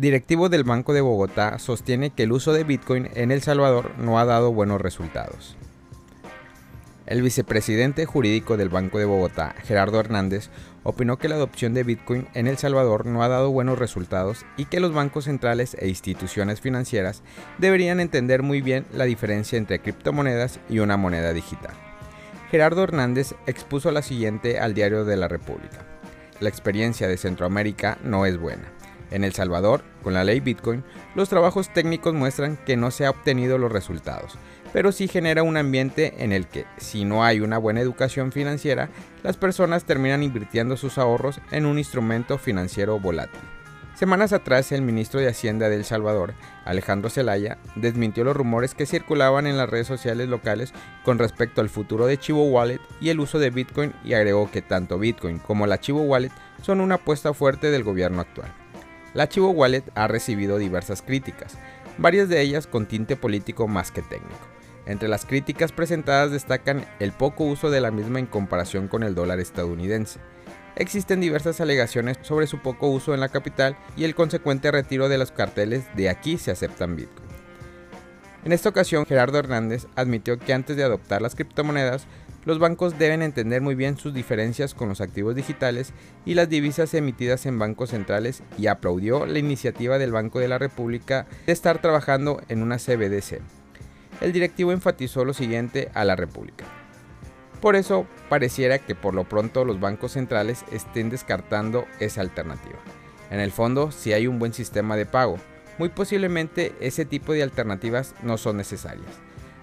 Directivo del Banco de Bogotá sostiene que el uso de Bitcoin en El Salvador no ha dado buenos resultados. El vicepresidente jurídico del Banco de Bogotá, Gerardo Hernández, opinó que la adopción de Bitcoin en El Salvador no ha dado buenos resultados y que los bancos centrales e instituciones financieras deberían entender muy bien la diferencia entre criptomonedas y una moneda digital. Gerardo Hernández expuso la siguiente al diario de la República. La experiencia de Centroamérica no es buena. En El Salvador, con la ley Bitcoin, los trabajos técnicos muestran que no se han obtenido los resultados, pero sí genera un ambiente en el que, si no hay una buena educación financiera, las personas terminan invirtiendo sus ahorros en un instrumento financiero volátil. Semanas atrás, el ministro de Hacienda de El Salvador, Alejandro Zelaya, desmintió los rumores que circulaban en las redes sociales locales con respecto al futuro de Chivo Wallet y el uso de Bitcoin y agregó que tanto Bitcoin como la Chivo Wallet son una apuesta fuerte del gobierno actual. La Chivo Wallet ha recibido diversas críticas, varias de ellas con tinte político más que técnico. Entre las críticas presentadas destacan el poco uso de la misma en comparación con el dólar estadounidense. Existen diversas alegaciones sobre su poco uso en la capital y el consecuente retiro de los carteles de aquí se aceptan Bitcoin. En esta ocasión, Gerardo Hernández admitió que antes de adoptar las criptomonedas, los bancos deben entender muy bien sus diferencias con los activos digitales y las divisas emitidas en bancos centrales y aplaudió la iniciativa del Banco de la República de estar trabajando en una CBDC el directivo enfatizó lo siguiente a la República. Por eso pareciera que por lo pronto los bancos centrales estén descartando esa alternativa. En el fondo, si hay un buen sistema de pago, muy posiblemente ese tipo de alternativas no son necesarias.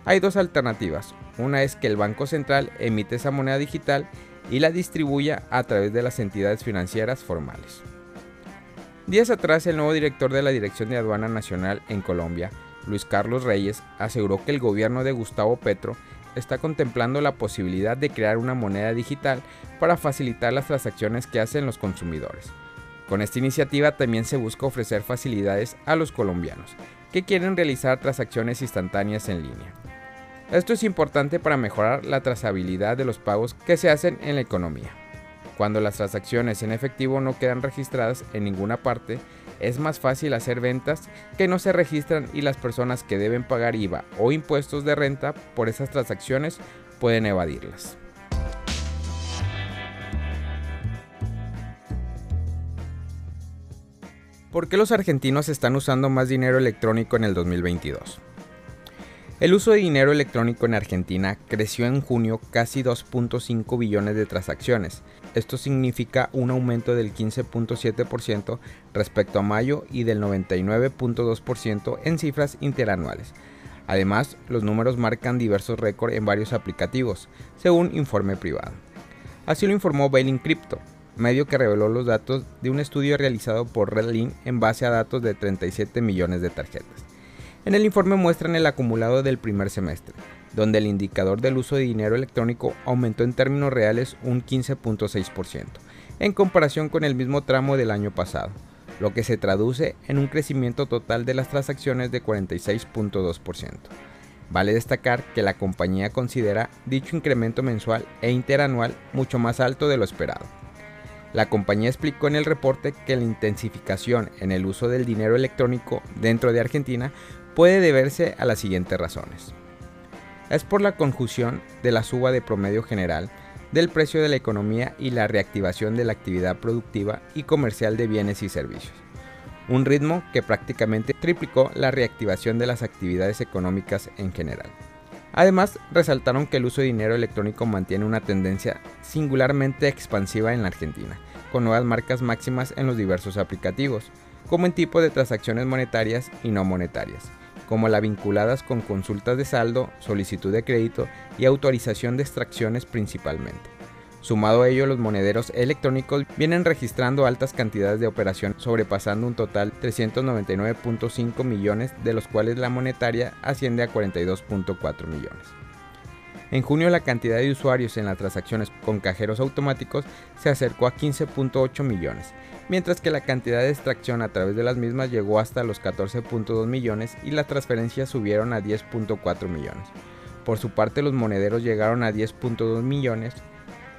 Hay dos alternativas. Una es que el Banco Central emite esa moneda digital y la distribuya a través de las entidades financieras formales. Días atrás, el nuevo director de la Dirección de Aduana Nacional en Colombia Luis Carlos Reyes, aseguró que el gobierno de Gustavo Petro está contemplando la posibilidad de crear una moneda digital para facilitar las transacciones que hacen los consumidores. Con esta iniciativa también se busca ofrecer facilidades a los colombianos que quieren realizar transacciones instantáneas en línea. Esto es importante para mejorar la trazabilidad de los pagos que se hacen en la economía. Cuando las transacciones en efectivo no quedan registradas en ninguna parte, es más fácil hacer ventas que no se registran y las personas que deben pagar IVA o impuestos de renta por esas transacciones pueden evadirlas. ¿Por qué los argentinos están usando más dinero electrónico en el 2022? El uso de dinero electrónico en Argentina creció en junio casi 2.5 billones de transacciones. Esto significa un aumento del 15.7% respecto a mayo y del 99.2% en cifras interanuales. Además, los números marcan diversos récords en varios aplicativos, según informe privado. Así lo informó Bailin Crypto, medio que reveló los datos de un estudio realizado por Redlin en base a datos de 37 millones de tarjetas. En el informe muestran el acumulado del primer semestre, donde el indicador del uso de dinero electrónico aumentó en términos reales un 15.6%, en comparación con el mismo tramo del año pasado, lo que se traduce en un crecimiento total de las transacciones de 46.2%. Vale destacar que la compañía considera dicho incremento mensual e interanual mucho más alto de lo esperado. La compañía explicó en el reporte que la intensificación en el uso del dinero electrónico dentro de Argentina puede deberse a las siguientes razones. Es por la conjunción de la suba de promedio general del precio de la economía y la reactivación de la actividad productiva y comercial de bienes y servicios. Un ritmo que prácticamente triplicó la reactivación de las actividades económicas en general. Además, resaltaron que el uso de dinero electrónico mantiene una tendencia singularmente expansiva en la Argentina, con nuevas marcas máximas en los diversos aplicativos, como en tipo de transacciones monetarias y no monetarias, como las vinculadas con consultas de saldo, solicitud de crédito y autorización de extracciones principalmente. Sumado a ello, los monederos electrónicos vienen registrando altas cantidades de operaciones, sobrepasando un total 399.5 millones, de los cuales la monetaria asciende a 42.4 millones. En junio la cantidad de usuarios en las transacciones con cajeros automáticos se acercó a 15.8 millones, mientras que la cantidad de extracción a través de las mismas llegó hasta los 14.2 millones y las transferencias subieron a 10.4 millones. Por su parte los monederos llegaron a 10.2 millones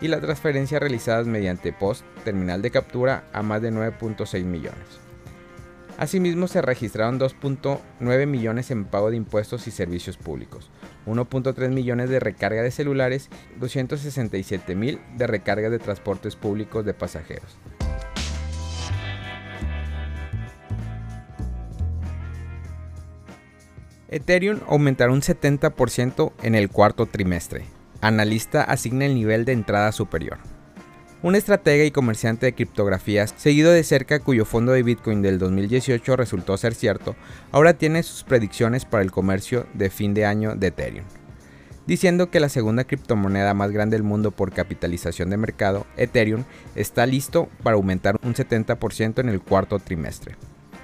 y las transferencias realizadas mediante POST, terminal de captura, a más de 9.6 millones. Asimismo, se registraron 2.9 millones en pago de impuestos y servicios públicos, 1.3 millones de recarga de celulares, 267 mil de recarga de transportes públicos de pasajeros. Ethereum aumentará un 70% en el cuarto trimestre. Analista asigna el nivel de entrada superior. Un estratega y comerciante de criptografías, seguido de cerca cuyo fondo de Bitcoin del 2018 resultó ser cierto, ahora tiene sus predicciones para el comercio de fin de año de Ethereum. Diciendo que la segunda criptomoneda más grande del mundo por capitalización de mercado, Ethereum, está listo para aumentar un 70% en el cuarto trimestre.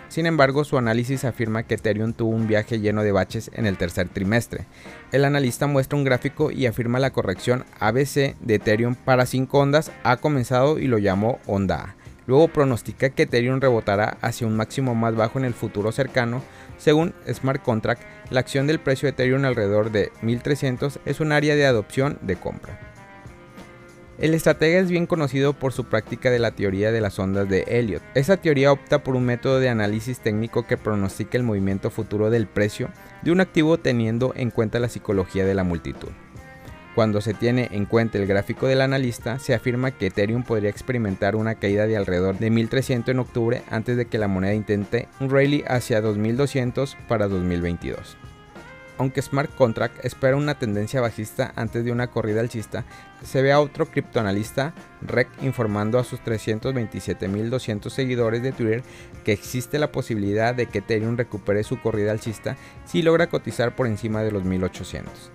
Sin embargo, su análisis afirma que Ethereum tuvo un viaje lleno de baches en el tercer trimestre. El analista muestra un gráfico y afirma la corrección ABC de Ethereum para 5 ondas ha comenzado y lo llamó onda A. Luego pronostica que Ethereum rebotará hacia un máximo más bajo en el futuro cercano. Según Smart Contract, la acción del precio de Ethereum alrededor de 1300 es un área de adopción de compra. El estratega es bien conocido por su práctica de la teoría de las ondas de Elliot. Esa teoría opta por un método de análisis técnico que pronostica el movimiento futuro del precio de un activo teniendo en cuenta la psicología de la multitud. Cuando se tiene en cuenta el gráfico del analista, se afirma que Ethereum podría experimentar una caída de alrededor de 1300 en octubre antes de que la moneda intente un rally hacia 2200 para 2022 aunque Smart Contract espera una tendencia bajista antes de una corrida alcista, se ve a otro criptoanalista, REC, informando a sus 327.200 seguidores de Twitter que existe la posibilidad de que Ethereum recupere su corrida alcista si logra cotizar por encima de los 1800.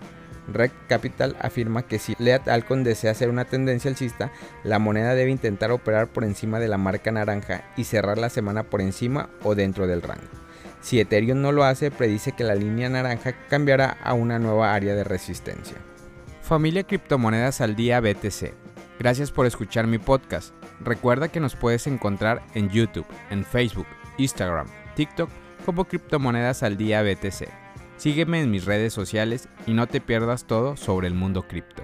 REC Capital afirma que si Lead Alcon desea hacer una tendencia alcista, la moneda debe intentar operar por encima de la marca naranja y cerrar la semana por encima o dentro del rango. Si Ethereum no lo hace, predice que la línea naranja cambiará a una nueva área de resistencia. Familia Criptomonedas al Día BTC. Gracias por escuchar mi podcast. Recuerda que nos puedes encontrar en YouTube, en Facebook, Instagram, TikTok como Criptomonedas al Día BTC. Sígueme en mis redes sociales y no te pierdas todo sobre el mundo cripto.